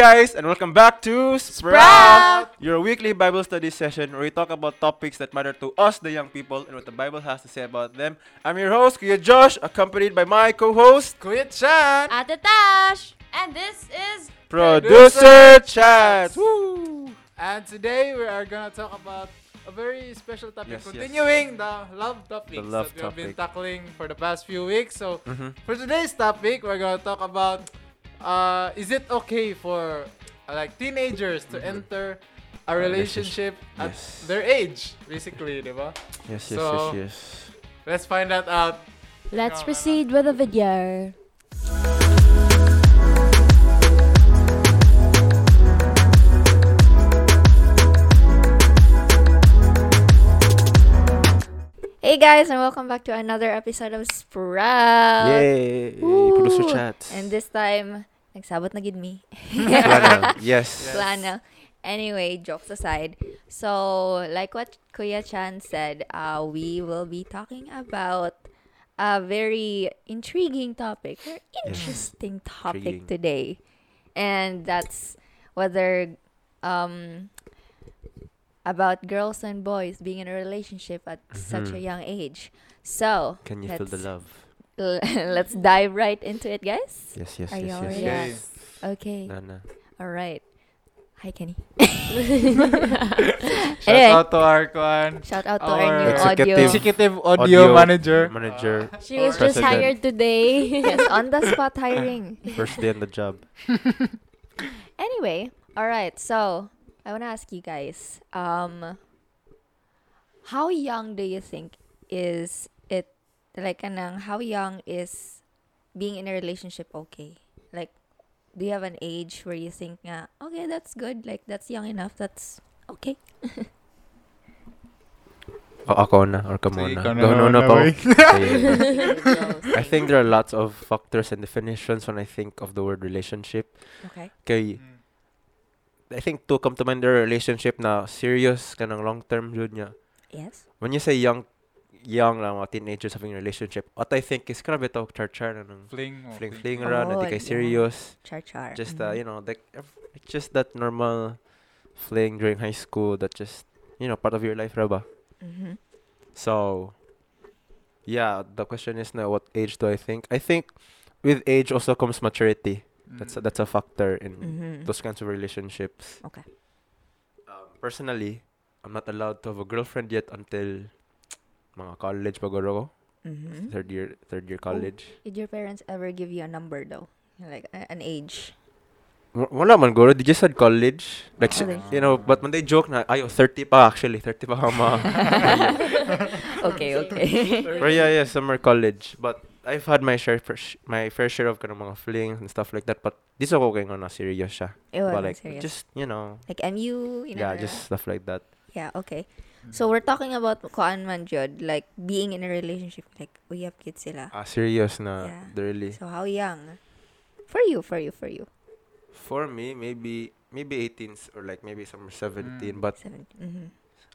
Hey guys, and welcome back to Sprout, your weekly Bible study session where we talk about topics that matter to us, the young people, and what the Bible has to say about them. I'm your host, Kuya Josh, accompanied by my co-host, Kuya Chan! Ate Tash! And this is Producer Chat. Woo! And today we are gonna talk about a very special topic, Yes, yes. continuing the love topics The love that we've been tackling for the past few weeks. So Mhm. for today's topic, we're gonna talk about uh, is it okay for uh, like teenagers to enter a relationship at Yes. their age, basically, diba? Yes, yes, So- yes, yes. Let's find that out. Let's Ikaw, proceed with the video. Hey guys, and welcome back to another episode of Sprout. Yay! Woo! Producer Chat. And this time, nagsabot na gid me. Yes. Yes. Flannel. Anyway, jokes aside. So, like what Kuya Chan said, uh, we will be talking about a very intriguing topic, very interesting topic Intriguing. today. And that's whether um about girls and boys being in a relationship at such a Mhm. young age. So, Can you feel the love? let's dive right into it, guys. Yes, yes, Are you yes, all yes, ready? yes. Yes. Okay. Nana. All right. Hi, Kenny. Shout Anyway. out to our kwan, Shout out to Our our new Executive- audio. executive audio, manager. Manager. She was President. just hired today. yes, on the spot hiring. First day on the job. Anyway, all right. So I want to ask you guys, um, how young do you think is it? Like, kanang, how young is being in a relationship okay? Like, do you have an age where you think, nga, okay, that's good. Like, that's young enough. That's okay. O oh, ako na, or ka Sige, muna. ikaw na Go, no, na, pa. I think there are lots of factors and definitions when I think of the word relationship. okay. Kay, mm. I think to come to mind there are relationship na serious ka ng long term jud niya. Yes. When you say young, young lang mga teenagers having a relationship, what I think is grabe to char-char na ng Fling. oh, fling-fling ra, na Oh, di kay serious. Char char. Just, uh, you know, like, ev- just that normal fling during high school that just, you know, part of your life ra ba? Mm-hmm. So, yeah, the question is now, what age do I think? I think with age also comes maturity. That's a, Mm. that's a factor in Mm-hmm. those kinds of relationships. Okay. Um, personally, I'm not allowed to have a girlfriend yet until mga college pagoro ko. Mm-hmm. Third year, third year college. Did your parents ever give you a number though? Like an age? W- Wala man guro, they just said college. Like, Oh, si- you know, but when they joke na, ayo, 30 pa actually, 30 pa ka ma. okay, okay. Pero yeah, yeah, summer college. But I've had my share, sh- my fair share of kanang mga flings and stuff like that. But this ako kay nga na serious siya. Ew, but like, serious. just, you know, like MU, you know. yeah, just stuff like that. yeah, okay. So we're talking about kuan man jud, like being in a relationship, like we have kids sila. Ah, serious na, Yeah. really. So how young? For you, for you, for you. For me, maybe, maybe 18s or like maybe some 17. Mm. But 17. Mm-hmm.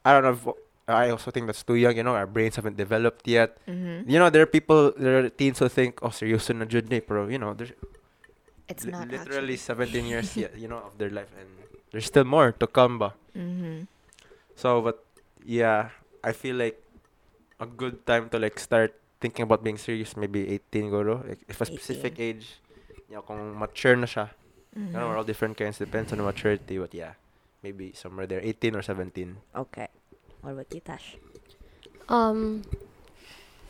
I don't know if, I also think that's too young, you know, our brains haven't developed yet. Mm-hmm. You know, there are people, there are teens who think, oh, seryoso na jud ni, pero, you know, there's It's li- not literally actually. 17 years yet, you know, of their life. And there's still more to come ba. Mm-hmm. So, but, yeah, I feel like a good time to, like, start thinking about being serious, maybe 18 goro. Like, if a specific 18. age, you know, kung mature na siya. Mm-hmm. I know we're all different kinds, depends on the maturity, but yeah, maybe somewhere there, 18 or 17. Okay. What about you, Tash? Um,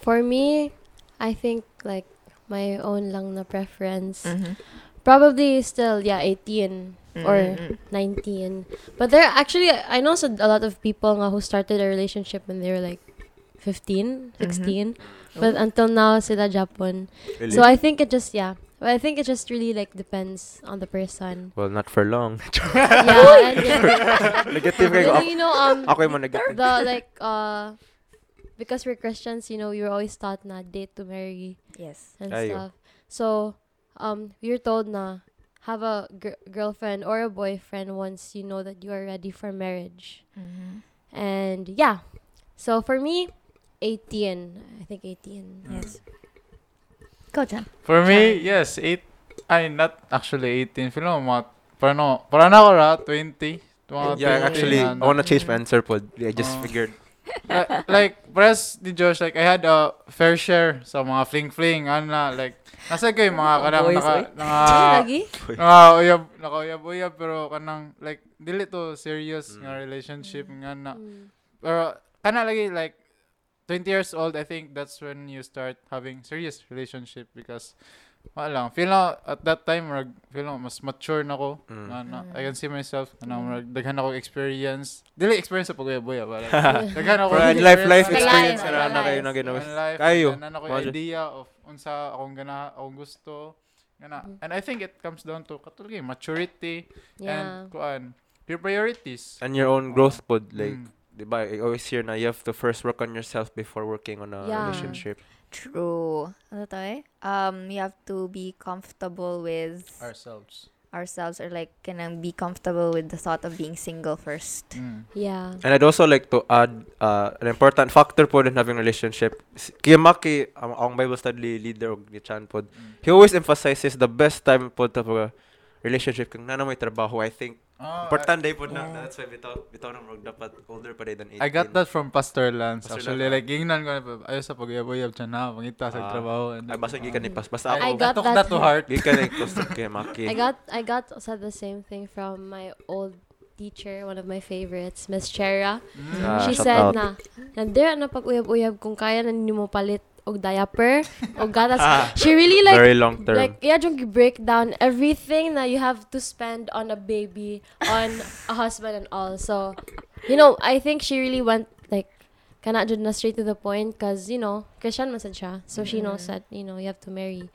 for me, I think like my own lang na preference. Mm-hmm. Probably still yeah, 18 or Mhm. 19. But there actually I know a lot of people nga who started a relationship when they were like 15, 16. But until now sila Japon. Really? So I think it just yeah. But I think it just really like depends on the person. well, not for long. yeah, and yeah. negative kayo. You know um ako yung negative. the like uh because we're Christians, you know, we were always taught na date to marry Yes. and Ayo. stuff. So, um, we were told na have a gr- girlfriend or a boyfriend once you know that you are ready for marriage. Mm-hmm. And yeah, so for me, 18. I think 18. Yes. Go, Chan. For me, yes, eight. I not actually 18. Feel mo mga Parang, parang ako ra, 20. Mga Yeah, 20 actually, na- I wanna change my answer po. I just Oh. figured. like, like, press ni Josh, like, I had a fair share sa mga fling-fling, ano na, like, nasa kayo mga kanang naka, naka, Lagi? naka uyab, naka uyab-uyab, pero kanang, like, dili to serious nga relationship, nga na, pero, kana lagi, like, 20 years old, I think that's when you start having serious relationship because, wala lang, feel na, at that time, rag, feel na, mas mature na ko, Mm. nga na, I can see myself, kanang, rag, daghan ako experience, dili experience sa pag-uyab-uyab, but, like, daghan ako Pero life life experience na na kayo na ginawa. Kayo. and ano ko Mga- idea of unsa akong gana akong gusto gana and I think it comes down to katulog maturity Yeah. and kuan your priorities And your own growth po. Like, Mm. di ba, I always hear na you have to first work on yourself before working on a Yeah. relationship. True. Ano to eh? Um, you have to be comfortable with ourselves ourselves or like kanang be comfortable with the thought of being single first. mm. Yeah. And I'd also like to add uh, an important factor po in having a relationship. S- Kuya Maki, ang, ang Bible study leader og ni Chan pod, he always emphasizes the best time po to have a relationship kung nana may trabaho. I think Oh, importante po na oh. that's why bitaw bitaw na mag dapat older pa rin than 18. I, I got that from Pastor Lance Pastor actually Lance, like gingnan ko na ayos sa pag-uyab-uyab siya na mangita sa Ah. trabaho and Ay basta gikan ni pas basta I ako. got took that that to heart Gikan ni to kay Maki. I got I got said the same thing from my old teacher, one of my favorites, Miss Chera. Mm. Ah, She shout said out. na, nandira na pag-uyab-uyab kung kaya na nimo palit og diaper og gatas. Ah, She really like Very long term. like yeah, yung break down everything that you have to spend on a baby, on a husband and all. So, you know, I think she really went like kana jud na straight to the point cause you know, Christian man sad siya. So she knows that, you know, you have to marry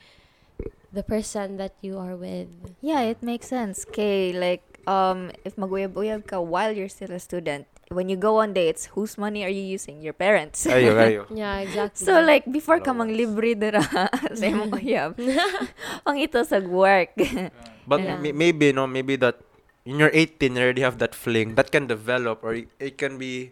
the person that you are with. Yeah, it makes sense. Okay, like um if maguyab-uyab ka while you're still a student, when you go on dates, whose money are you using? Your parents. Ayo, ayo. Yeah, exactly. So like before ka Allowance. manglibre dira sa imong uyab. Pang ito sa work. But Yeah. may- maybe no, maybe that in your 18 you already have that fling that can develop or it, it can be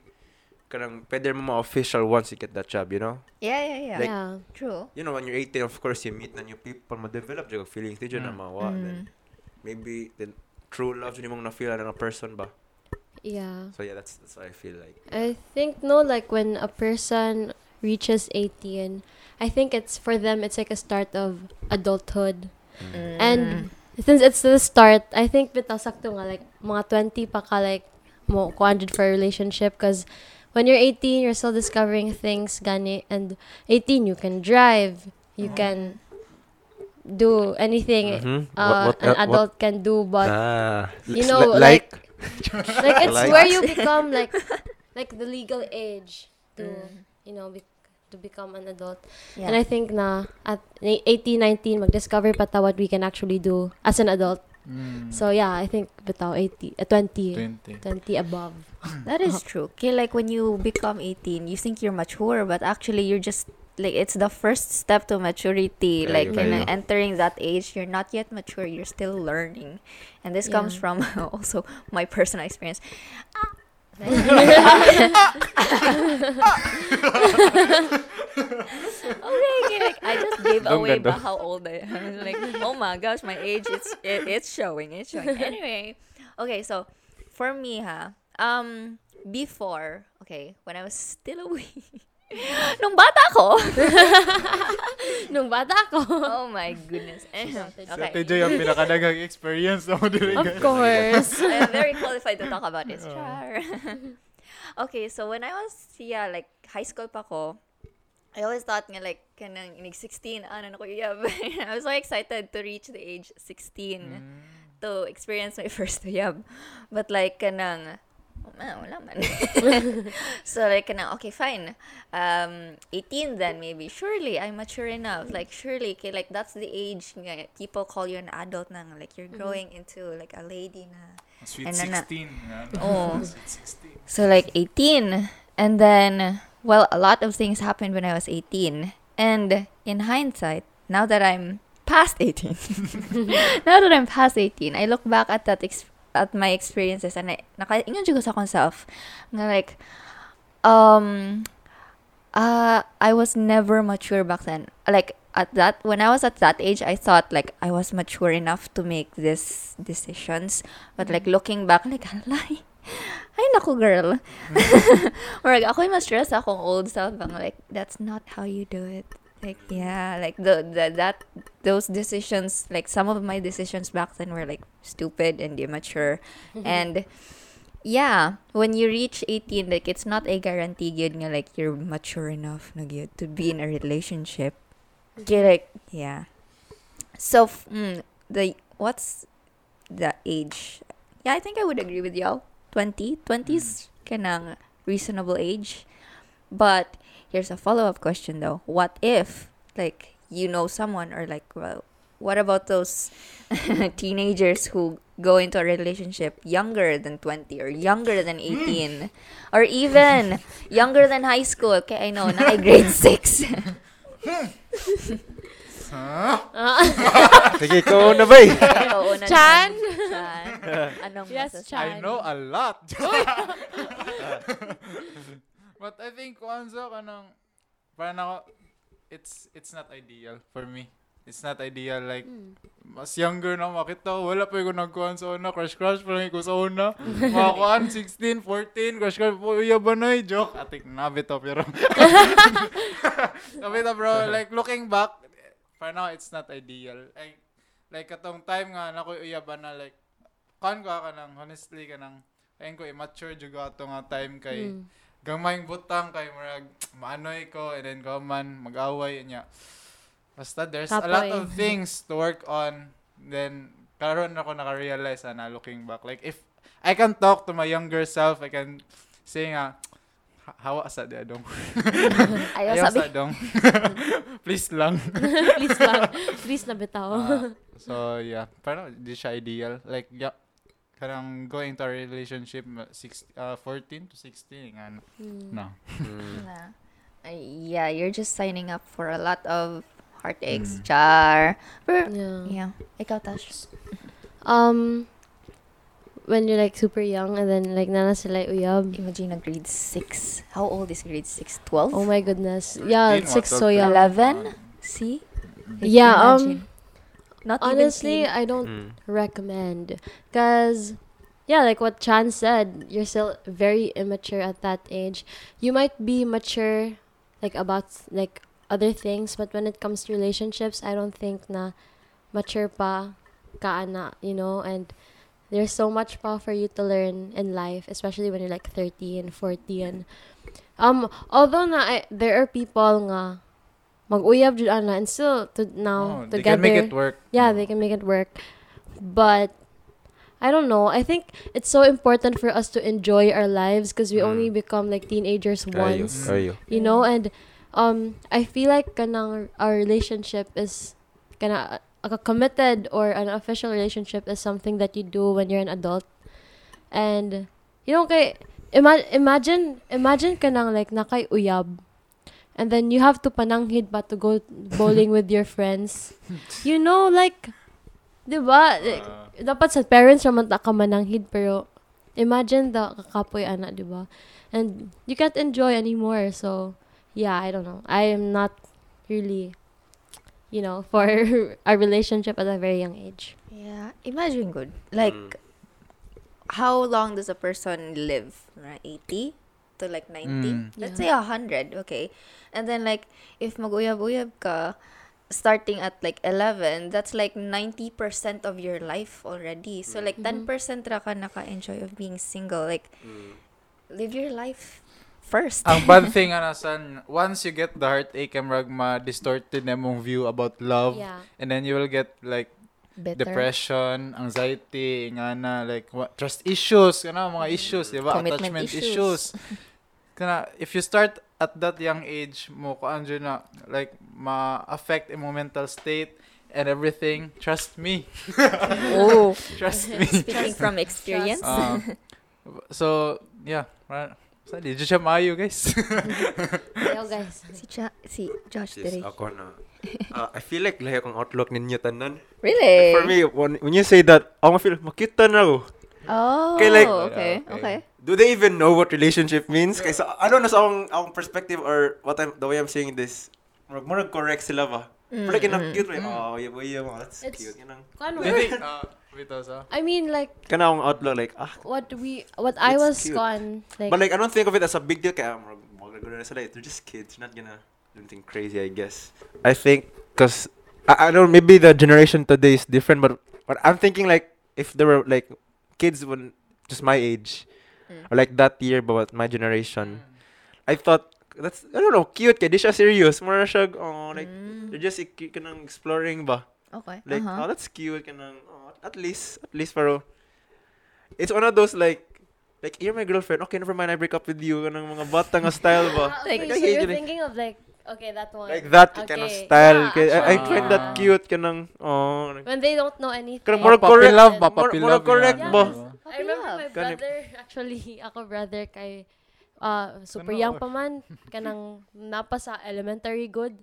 kanang pwede mo ma-official once you get that job, you know? yeah, yeah, yeah. Like- yeah. True. You know, when you're 18, of course, you meet na new people, ma-develop yung feelings, di dyan na Mm. mawa. Mm. Then, maybe, then, true love, yun yung na-feel ng a person ba? Yeah. So, yeah, that's, that's what I feel like. I think no, like when a person reaches 18, I think it's for them it's like a start of adulthood. And since it's the start, I think bitaw sakto nga like mga 20 pa ka like mo kuanjud for a relationship because when you're 18, you're still discovering things gani and 18 you can drive, you can do anything Mhm. uh, an adult can do but ah, you s- know, li- like like it's Like- where you become like like the legal age to Mm. you know be, to become an adult Yeah. and i think na at ni- 18 19 mag-discover pa what we can actually do as an adult Mm. so yeah i think bitaw 80 uh, 20 20 20 above That is true. Okay, like when you become 18, you think you're mature, but actually you're just like it's the first step to maturity. Kayo, like kayo. kinda entering that age, you're not yet mature. You're still learning, and this comes from also my personal experience. okay, okay, like I just gave Don't away ganda. ba how old I am. Like, oh my gosh, my age it's it, it's showing, it's showing. Anyway, okay, so for me, ha, um, before, okay, when I was still a wee, nung bata ko, nung bata ako oh my goodness. Okay, TJ ang pinakadagang experience mo dili of course I'm very qualified to talk about this. Char. okay, so when I was, yeah, like, high school pa ko, I always thought nga, like, kanang inig 16, ano na ko uyab. I was so excited to reach the age 16 to experience my first uyab. But, like, kanang, oh, man, wala man. so, like, kanang, okay, fine. Um, 18 then, maybe. Surely, I'm mature enough. Like, surely, kay, like, that's the age nga, people call you an adult na. Like, you're growing into, like, a lady na. Sweet And then na- 16. Oh. Sweet 16 So like 18. And then, well, a lot of things happened when I was 18. And in hindsight, now that I'm past 18, now that I'm past 18, I look back at that ex- at my experiences and I nakaingon ko sa akong self nga like um uh I was never mature back then. Like at that when I was at that age, I thought like I was mature enough to make these decisions. But like looking back, like hala, ay naku girl. or like ako mas stress akong old self. Bang like that's not how you do it. Like yeah, like the, the that those decisions, like some of my decisions back then were like stupid and immature, and yeah, when you reach 18, like it's not a guarantee yun nga like you're mature enough na gyud to be in a relationship. Kaya, like yeah. So f- mm, the what's the age? Yeah, I think I would agree with y'all. 20, 20 is kanang reasonable age. But here's a follow-up question though. What if like you know someone or like well, what about those teenagers who go into a relationship younger than 20 or younger than 18 or even younger than high school okay i know na grade 6 Huh? Sige, ikaw na ba eh? Chan? Chan. anong Yes. Chan. I know a lot. But I think Kwanzaa kanang parang ako it's it's not ideal for me. It's not ideal like mas younger na makita ko. Wala pa ko nagkuhan sa una. Crush crush pa lang ko sa una. Mga kuhan, 16, 14. Crush crush po. Uya ba na eh? Joke. Atik nabi to pero. nabi to bro. Like looking back, for now it's not ideal. Like, like katong time nga na ko ba na like kan ko ka nang honestly ka nang ayun ko immature ko ato nga time kay Mm. Gamayng butang kay murag maanoy ko and then ko man mag-away niya. Basta there's a lot of things to work on. Then karon ako naka-realize ana looking back like if I can talk to my younger self, I can say nga "Ha- hawa sa di adong. ayaw Ayaw sabi sa adong. Please lang. Please lang. Please na bitaw. Ah, so yeah, parang di siya ideal. Like yeah, karang going to a relationship uh, six, uh, 14 to 16 and. Mm. No. na, ay, yeah you're just signing up for a lot of heartaches Mm. char Pero, Yeah. yeah ikaw Tash Um, when you're like super young and then like nana sila uyab. imagine na grade 6 how old is grade 6 12 Oh my goodness. Yeah, 13, six what, so young. 11 see Like, Yeah, imagine. um, not Honestly, even I don't Mm. recommend. Because yeah like what chan said you're still very immature at that age. You might be mature like about like other things but when it comes to relationships i don't think na mature pa ka ana you know? And there's so much pa for you to learn in life especially when you're like 30 and 40 and um although na I, there are people nga mag-uyab jud ana and still to now Oh, they together can make it work. yeah, they can make it work. But I don't know. I think it's so important for us to enjoy our lives because we Mm. only become like teenagers Kayo, once, kayo. you know. And um, I feel like kanang our relationship is kana a committed or an official relationship is something that you do when you're an adult. And you know, kay ima- imagine imagine kanang like nakay uyab. And then you have to pananghid pa to go bowling with your friends. You know, like, di ba? Like, Uh, dapat sa parents naman ta ka mananghid pero imagine the kakapoy ana, di ba? And you can't enjoy anymore. So, yeah, I don't know. I am not really, you know, for a relationship at a very young age. Yeah, imagine good. Like, Mm. how long does a person live? Right, 80 to like 90? Mm. Let's Yeah. say 100, okay? And then like, if mag-uyab-uyab ka, starting at like 11, that's like 90% of your life already. So like 10% ra ka naka-enjoy of being single. Like, live your life first. ang bad thing ana san once you get the heartache and rag ma distorted na mong view about love Yeah. and then you will get like Better. depression, anxiety, nga na, like, what, trust issues, kana, mga issues, di ba? Commitment Attachment issues. issues. kana, if you start at that young age, mo ko andyo na, like, ma-affect imong mental state and everything, trust me. oh, Trust me. speaking from experience. Uh, so, yeah. ra- Sa di dyan siya maayo, guys. Ayaw, guys. si, Cha- si Josh Sis, ako na. Uh, I feel like lahi akong outlook ninyo tanan. Really? For me, when, when you say that, ako feel, makita na ako. Oh, Okay, like- okay, Okay. Okay. Do they even know what relationship means? Kaysa, ano na sa akong, akong perspective or what I'm, the way I'm saying this, murag murag correct sila ba? Pero like, kinang Mm, cute, like, Mm. oh, yeah, boy, yeah, that's It's- cute. Kinang, Kano? Do you think, uh, Vito, sa? I mean, like kana akong outlook, like, ah. what we, what I was cute. gone, like, But like, I don't think of it as a big deal. Kaya, I'm gonna say, like, they're just kids. You're not gonna do anything crazy, I guess. I think, cause, I, I don't, maybe the generation today is different, but, but I'm thinking, like, if there were, like, kids when, just my age, Mm. or like that year, but my generation, I thought, that's, I don't know, cute, kaya di siya serious. More siya, oh, like, Mm. they're just ik- kanang exploring ba. Okay. Like, uh-huh. oh, that's cute. Kanang, oh, at least, at least, pero, it's one of those, like, like, you're my girlfriend. Okay, never mind, I break up with you. Kanang mga bata nga style ba. Like, okay, I so you're it. thinking of like, okay, that one. Like that kind of Okay, style. yeah, Kaya I, I find that cute. Kanang, oh. like- When they don't know anything. Kanang more Puppy correct. love ba? More- Puppy more love correct yan, ba? Diba? I remember my Kanip- brother, actually, ako brother kay, uh, super Ano? young pa man, kanang napa sa elementary good.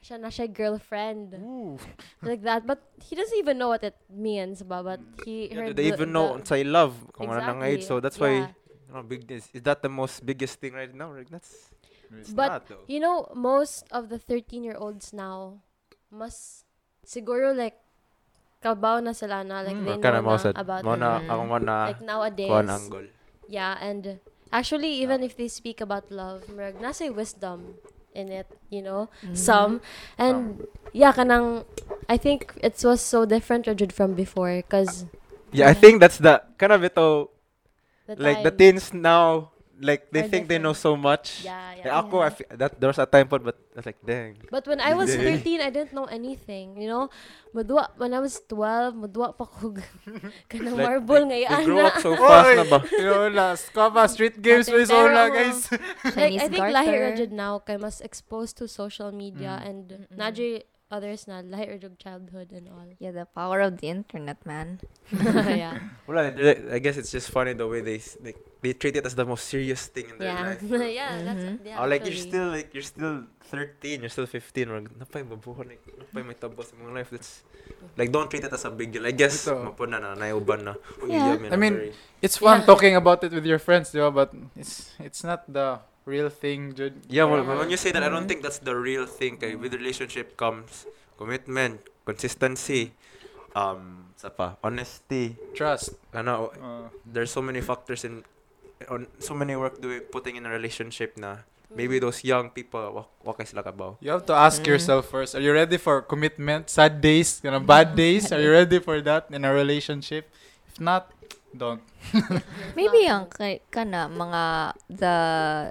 Siya na siya girlfriend. Like that. But he doesn't even know what it means, ba? But he Yeah, heard they the- even know the- say love kung ano nang age. Exactly, So that's why, yeah. you know, big is, is that the most biggest thing right now? Like, that's it's But not though. You know, most of the 13-year-olds now, mas siguro like kabaw na sila na like Mm. they Kana know na sad. about Mo na, ako mo na, like nowadays. kuhan angle. Yeah, and actually even if they speak about love, murag nasa wisdom in it, you know, Mm-hmm. some and yeah, kanang I think it was so different Rajud, from before cuz Yeah, I think that's the, kind of ito, the like the teens now, like they Are think they know so much. Yeah, Like, yeah. ako, I fe- that there was a time po, but I was like, dang. But when I was Hindi. 13, I didn't know anything, you know. Mudwa, when I was 12, mudwa pa ko kanang Like, marble they, ngayon. they grow up so fast na ba? You know, last kapa, street games Nothing with all na, guys. like, I think garter. lahi ra jud now kay mas exposed to social media Mm. and naji others na lahi ra jud childhood and all. Yeah, the power of the internet, man. yeah. Well, I- I guess it's just funny the way they like they treat it as the most serious thing in their Yeah. life. yeah, that's Mhm. yeah, oh, like you're still like you're still 13, you're still 15, or napay mabuhay like napay may tabos sa mga life. That's like don't treat it as a big deal. I guess Ito. mapuna na naiuban na. Uy, Yeah. yeah, I mean, It's fun Yeah. talking about it with your friends, diba? But it's it's not the real thing, Jude. yeah. Well, when you say that, I don't Mhm. think that's the real thing. Kay with relationship comes commitment, consistency, um, sa pa, honesty. Trust. Ano, Uh, there's so many factors in on so many work doing putting in a relationship na maybe Mm. those young people wa wa kay sila kabaw. you have to ask Mm. yourself first, are you ready for commitment? Sad days, you know, bad days? Are you ready for that in a relationship? If not, don't. Maybe ang kay kana mga the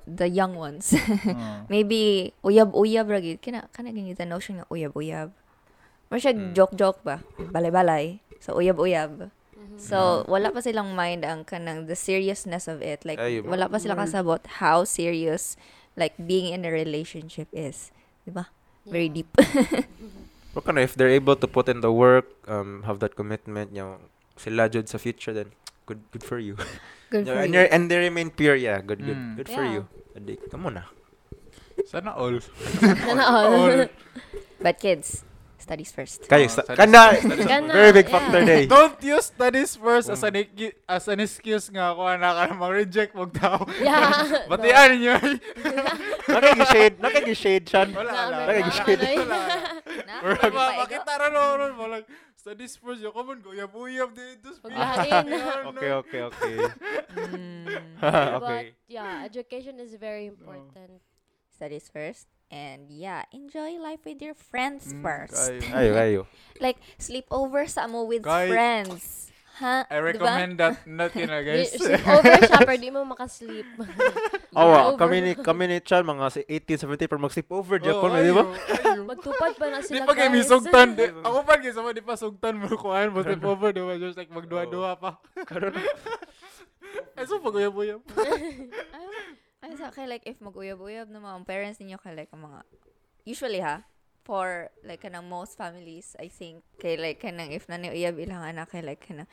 the young ones. Uh, Maybe uyab-uyab ra gid kana kana gid the notion nga uyab-uyab. Mas siya Mm. joke-joke ba? Balay-balay. So uyab-uyab. Mhm. So wala pa silang mind ang kanang the seriousness of it. Like Ay, wala pa sila kasabot how serious like being in a relationship is. 'Di ba? Very Yeah. deep. Pero kana if they're able to put in the work, um, have that commitment, yung sila jud sa future then good good for you. Good Yeah, for and, you. and they remain pure, yeah. Good good. Mm. Good for Yeah. you. Adi, kamo na. sana all. Sana all. But kids, studies first. Kayo, Oh, sta- studies kana, first, studies Kana, very big yeah. factor day. Don't use studies first as Mm. an ecu- as an excuse nga ako na ka mag-reject mo tao. Yeah. But no. the ano nyo? Nakagi-shade, nakagi-shade siyan. Wala, wala. na- Lagi na- shade. na- Wala. Na, Wala, papaego. makita ra no, ron mo lang. Studies first, yung common ko, yabuyab dito. Paglain. Okay, okay, okay. Mm. okay. But yeah, education is very important. studies first. And yeah, enjoy life with your friends Mm, first. kayo. Ayo, ayo. Like, sleep over sa mo with Kahit- friends. Ha? I recommend that not yun na guys. Di- over siya, pero di mo makasleep. Awa, Over. kami ni kami ni Chan mga si 18, 17 para mag-sleep over Oh, Japan, di ba? Magtupad pa na Di sila, pa kayo may sugtan. Di- Ako pa sama, di pa sugtan mo kuhaan mo sleep over, di ba? Just like magduha-duha pa. Ay, so pag-uyab-uyab. Ay, sa kay like if mag-uyab-uyab na mga parents ninyo kay like mga usually ha for like kanang most families I think kay like kanang if uyab ilang anak kay like kanang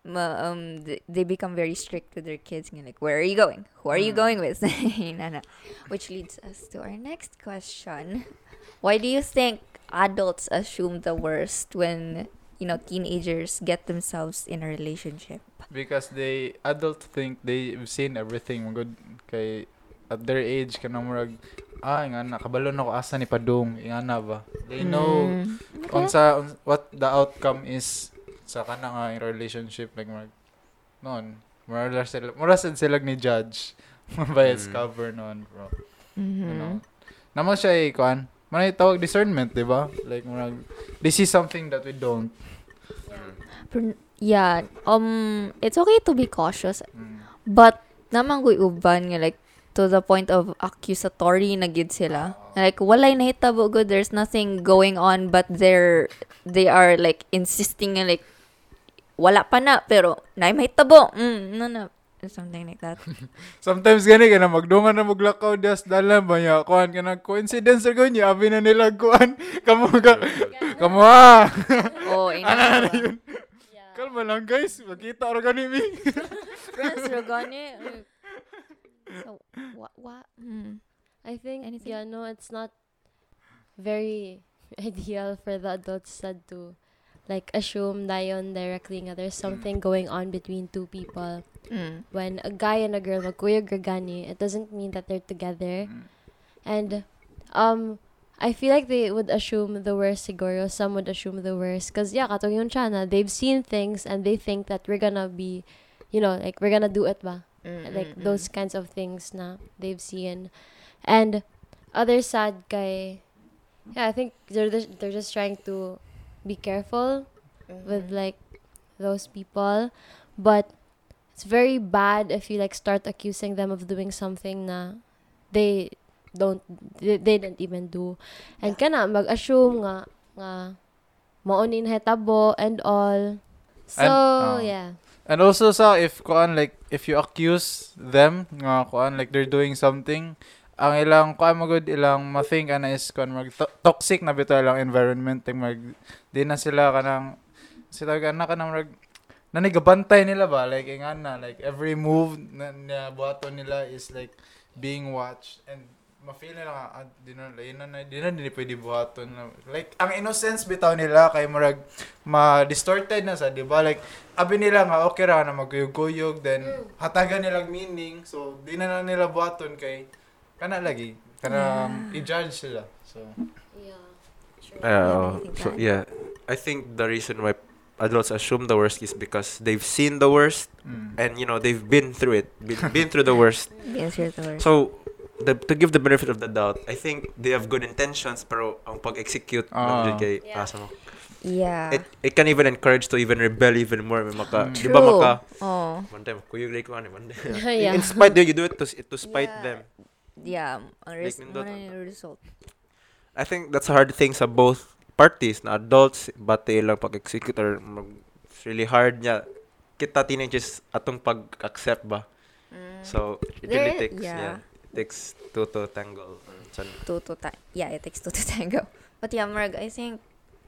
ma, um th- they become very strict with their kids nga like where are you going who are you Mm. going with Nana. which leads us to our next question why do you think adults assume the worst when you know teenagers get themselves in a relationship Because they, adults think they've seen everything. Good kay at their age, kanang murag, ah nga na. Kabalo na ko asa ni padung. Nga na ba? They know Mm. unsa uns- what the outcome is sa kana nga yung relationship. Like mag noon. Mura sila mura sad sila ni judge. Bias Mm. cover noon bro. Mhm. you know? Namo siya eh kuan. Manay tawag discernment di ba? Like murag they see something that we don't. Pero, yeah, um, it's okay to be cautious, Mm. but naman ko'y uban nga like to the point of accusatory na gid sila. Like walay nahitabo good, there's nothing going on but they're they are like insisting like wala pa na pero nay mahitabo. Mm, no no something like that. Sometimes gani ka na magdungan na maglakaw das dalan ba niya kuan ka na coincidence ra gani abi na nila kuan kamo ka kamo ah oh, ina. kalma lang guys makita ra gani mi Friends gani. So, what what? Hmm. I think Anything? yeah, no, it's not very ideal for the adults sad to like assume dayon directly nga there's something going on between two people. Mm. When a guy and a girl magkuyog gani, it doesn't mean that they're together. And um I feel like they would assume the worst siguro. Some would assume the worst. Cause yeah, katong yung chana, they've seen things and they think that we're gonna be, you know, like we're gonna do it ba? Mm, like mm, those kinds of things na they've seen. And other sad guy yeah i think they're just, they're just trying to be careful mm. with like those people. But it's very bad if you like start accusing them of doing something na they don't they, they didn't even do. And kana mag-assume nga nga maunin hetabo and all. So oh. yeah And also sa if kuan like if you accuse them nga kuan like they're doing something ang ilang kuan magud ilang ma-think ana is kuan mag to- toxic na bitaw ilang environment ting mag di na sila kanang sila kana kanang mag nanigabantay nila ba? Like nga na like every move na, na buhaton nila is like being watched and ma-feel nila nga ah, di na di na di na di pwede buhaton. Na. like ang innocence bitaw nila kay murag ma-distorted na sa di ba? Like abi nila nga okay ra na magkuyog-kuyog then hatagan nilang meaning. So di na na nila buhaton kay kana lagi kana i-judge sila. So yeah. Uh, think so, yeah, I think the reason why adults assume the worst is because they've seen the worst mm. and you know they've been through it, been, been through the worst. Yes, you're the worst. So, the, to give the benefit of the doubt, I think they have good intentions pero ang pag-execute Ah. ng kay Yeah. asa mo. yeah. It, it can even encourage to even rebel even more. May maka, Mm. di ba True. maka, oh. one time, kuyog like ko ano, one day. yeah In spite, you do it to, to spite Yeah. them. Yeah, ang Like res- ang- yung result. I think that's a hard thing sa both parties na adults bate lang pag-execute or mag, it's really hard niya kita teenagers atong pag-accept ba so it really There- takes yeah. yeah. It takes two to tangle San- two to ta- yeah, it takes two to tango. But yeah, Marg, I think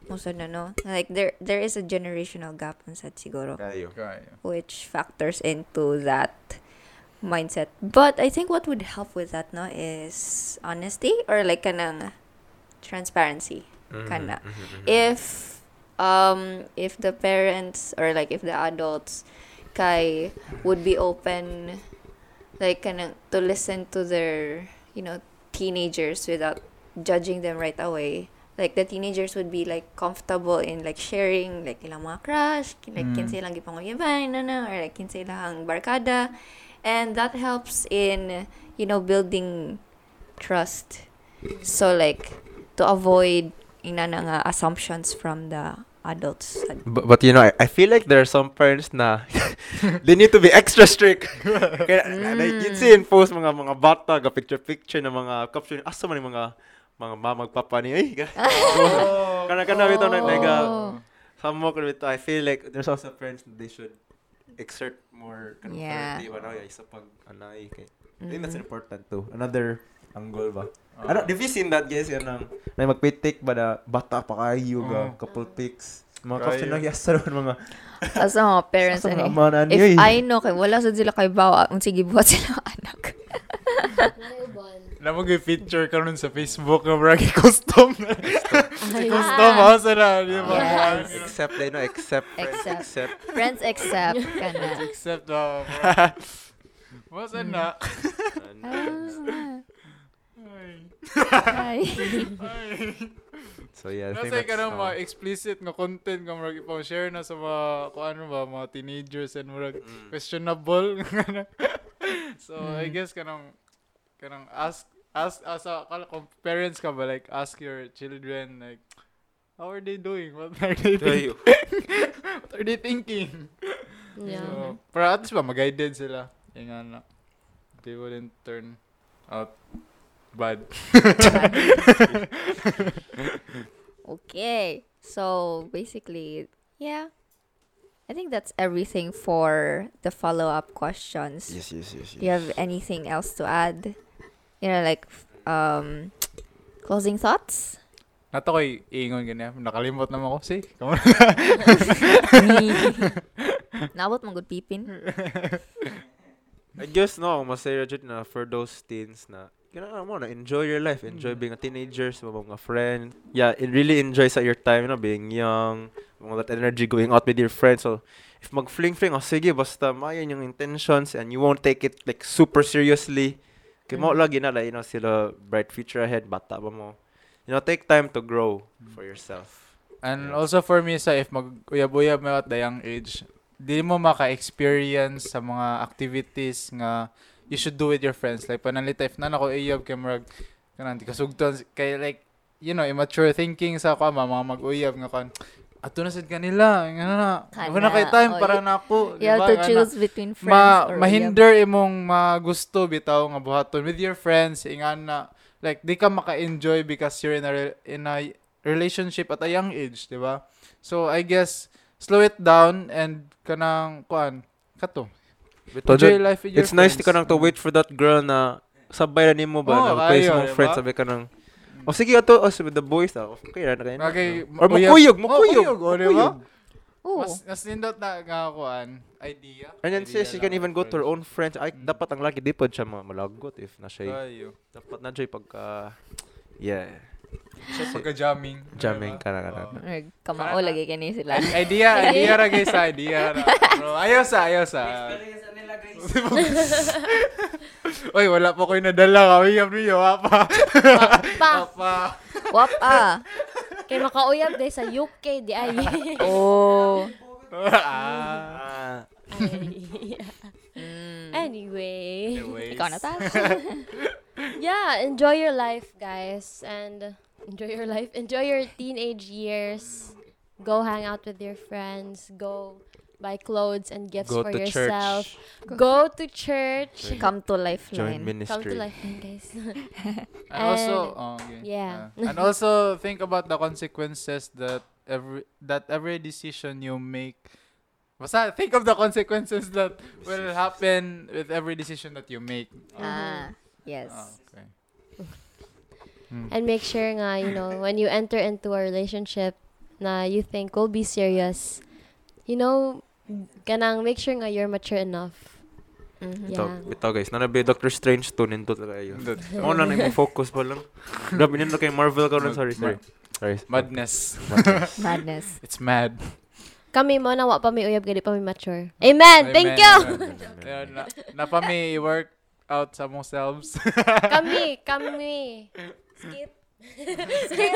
most of no, no, like there there is a generational gap on set siguro, kayo kaya which factors into that mindset. But I think what would help with that no is honesty or like kanang transparency. Mhm, Kana. mhm, mhm. If um if the parents or like if the adults kay would be open like kanang to listen to their you know teenagers without judging them right away. Like the teenagers would be like comfortable in like sharing like ilang mga crush like Mm. kinsa ilang gipanguyaban na na or like kinsa ilang barkada. And that helps in you know building trust. So like to avoid ina na nga assumptions from the adults but, but you know I, I feel like there are some parents na they need to be extra strict kaya Mm. like, you'd see in post mga mga bata ga picture picture na mga caption asa man yung mga mga mamag papa ni ay oh, kana kana bitaw na like uh, Oh. Some more bitaw I feel like there's also parents that they should exert more kind of Yeah. authority ano yeah, sa pag anay kay I think that's Mhm. important too another angle ba Oh. ano have you seen that guys yan ng may magpitik ba na bata pa kayo ga Oh. couple pics mga Kayo. caption lang yasa ron mga Asa mga parents asa mga ani amanan if yoy. I know kay wala sad sila kay bawa ang sige buhat sila anak Namo gyud feature karon sa Facebook nga bragi custom na. Ay, custom ha sa na, di ba? Yes. except they know except friends Except. except friends accept kana Except uh, What's Mm. Hi. So yeah, I think Nasa that's, ka ng uh, mga explicit nga content nga murag ipang-share na sa mga kung ano ba mga teenagers and murag Mm. questionable. So I Mm. guess kanang kanang ask ask asa kala kung parents ka ba like ask your children like how are they doing? What are they Ay, thinking? What are they thinking? Yeah. so para at least ba mag-guided sila. Yung nga na. They wouldn't turn out bad Okay. So basically, yeah. I think that's everything for the follow up questions. yes, yes, yes, yes. Do you have anything else to add? You know, like um closing thoughts? Nato ko'y iingon ganyan. Nakalimot naman ako. See? Come on. Nabot mo good pipin. I guess no, masaya jud na for those teens na kailangan mo na enjoy your life, enjoy Mm. being a teenager, sa mga friend. Yeah, really enjoy sa your time, you know, being young, all that energy going out with your friends. So, if mag-fling-fling, oh, sige, basta mayan yung intentions and you won't take it like super seriously. Kaya mo Mm. lagi na like, you know, sila bright future ahead, bata ba mo. You know, take time to grow for yourself. And Yeah. also for me sa if mag-uyab-uyab mo at the young age, di mo maka-experience sa mga activities nga you should do with your friends. Like panalita if na nako uyab kay murag kanang di kasugton kay like you know, immature thinking sa ko mga mag-uyab nga kan ato na sad kanila nga na wala kay time oh, para y- nako You have to choose between friends ma or mahinder imong magusto bitaw nga buhaton with your friends ingan na like di ka maka-enjoy because you're in a in a relationship at a young age, di ba? So I guess slow it down and kanang kuan kato. Enjoy jud, life with your it's nice to friends. kanang to wait for that girl na sabay na nimo ba Oo, na mo diba? friends sabi ka nang oh sige ato oh, with the boys ah okay ra na kayo Okay, or uyab- mukuyog Oh, mukuyog oh, di ba? Oh, Mas mas nindot na nga kuan idea. and then Idea sis she can even go to her friends. own friends ay Mm. dapat ang lagi di pod siya ma- malagot if na siya Kayo. dapat na siya pagka yeah So pagka-jamming. jamming ka na ka na kamao lagi kani sila. idea, idea ra guys, ah, idea ra. Ayaw sa, ayaw sa. Oy, wala pa ko'y nadala. Kawiyam niyo, apa. Pa, Apa. Wap ah. kay makauyab day sa UK di ay. Oh. ah. Ay. Anyway. Anyways. Ikaw na ta. yeah, enjoy your life, guys, and enjoy your life. Enjoy your teenage years. Go hang out with your friends. Go buy clothes and gifts go for to yourself. church Go to church. Come to join Lifeline. Come to ministry Lifeline, guys. And also, oh, okay. yeah. Uh, and also think about the consequences that every that every decision you make. Basta think of the consequences that will happen with every decision that you make. Ah, yes. Ah, okay. and make sure nga, you know, when you enter into a relationship na you think will be serious, you know, kanang make sure nga you're mature enough. Mhm. Yeah. Bitaw, bitaw guys, nanabi Doctor Strange to nindot na kayo. Nindot. Mo na nang focus pa lang. Grabe nindot kay Marvel ka ron. Sorry, sorry. Sorry. Madness. Madness. It's mad. Kami mo na wa pa may uyab gadi pa may mature. Amen. Thank you. Ayan, na, na pa may work out sa mong selves. kami, kami. Skip. Skip.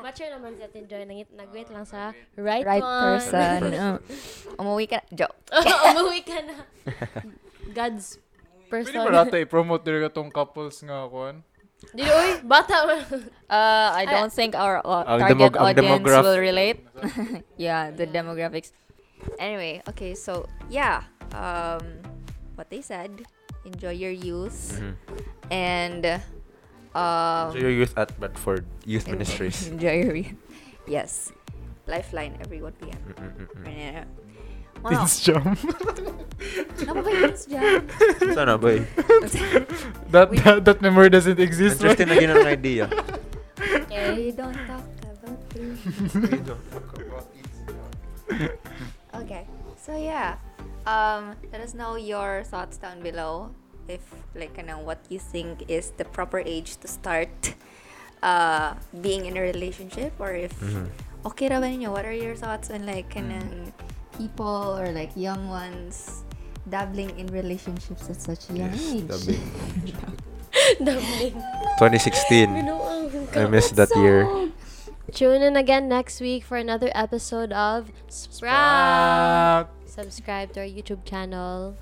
mature naman si Ate Joy. Nangit, nag-wait lang sa right, Right one. person. Oh. Umuwi ka. Joke. Umuwi ka na. God's Pwede person. ba natin i-promote din itong couples nga kuan? Dili, uy, bata man. Uh, I don't think our uh, Ang target demog- ang audience demograph- will relate. yeah, the demographics. Anyway, okay, so yeah, um, what they said, enjoy your youth Mhm. and um, So your youth at Bradford Youth en- Ministries. enjoy your youth. Yes, Lifeline, everyone PM. Mm, mm, mm, mm. Ano? Wow, Teens jam. napabayos dyan. Sana ba eh? that, that, that memory doesn't exist. right? Interesting na ginang idea. We don't talk about this. Okay. So yeah. Um let us know your thoughts down below if like know what you think is the proper age to start uh being in a relationship or if Mhm. okay ra ba? What are your thoughts on like kanang people or like young ones dabbling in relationships at such a young Yes, age? dabbling. Dublin. 2016. I missed that year. Tune in again next week for another episode of Sprout. Ah, Subscribe to our YouTube channel.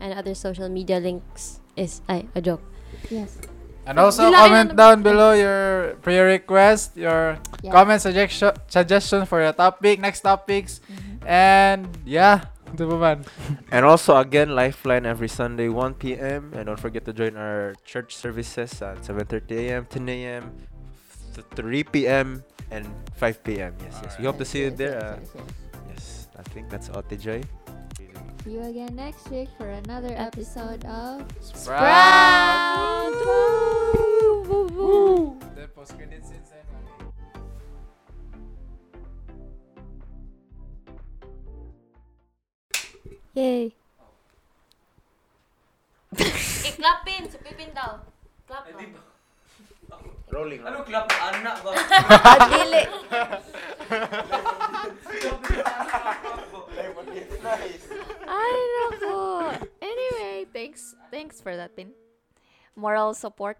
And other social media links. Is ay a joke. Yes. And also Bilain comment down below your prayer request, your Yeah. comment suggestion suggestion for your topic, next topics. Mhm. And yeah, ito pa. And also again, Lifeline every Sunday 1 p.m. And don't forget to join our church services at 7:30 a.m., 10 a.m., 3 p.m. and 5 p.m. Yes, yes. We hope to see you Yes, there. yes, Uh, yes, yes. yes, I think that's all, TJ. See you again next week for another episode of Sprout. Scenes, eh. Yay! I-clapin! Sa pipin daw. Clap Rolling. Ano clap na anak ba? Adili! Ay, naku. Anyway, thanks thanks for that, Pin. Moral support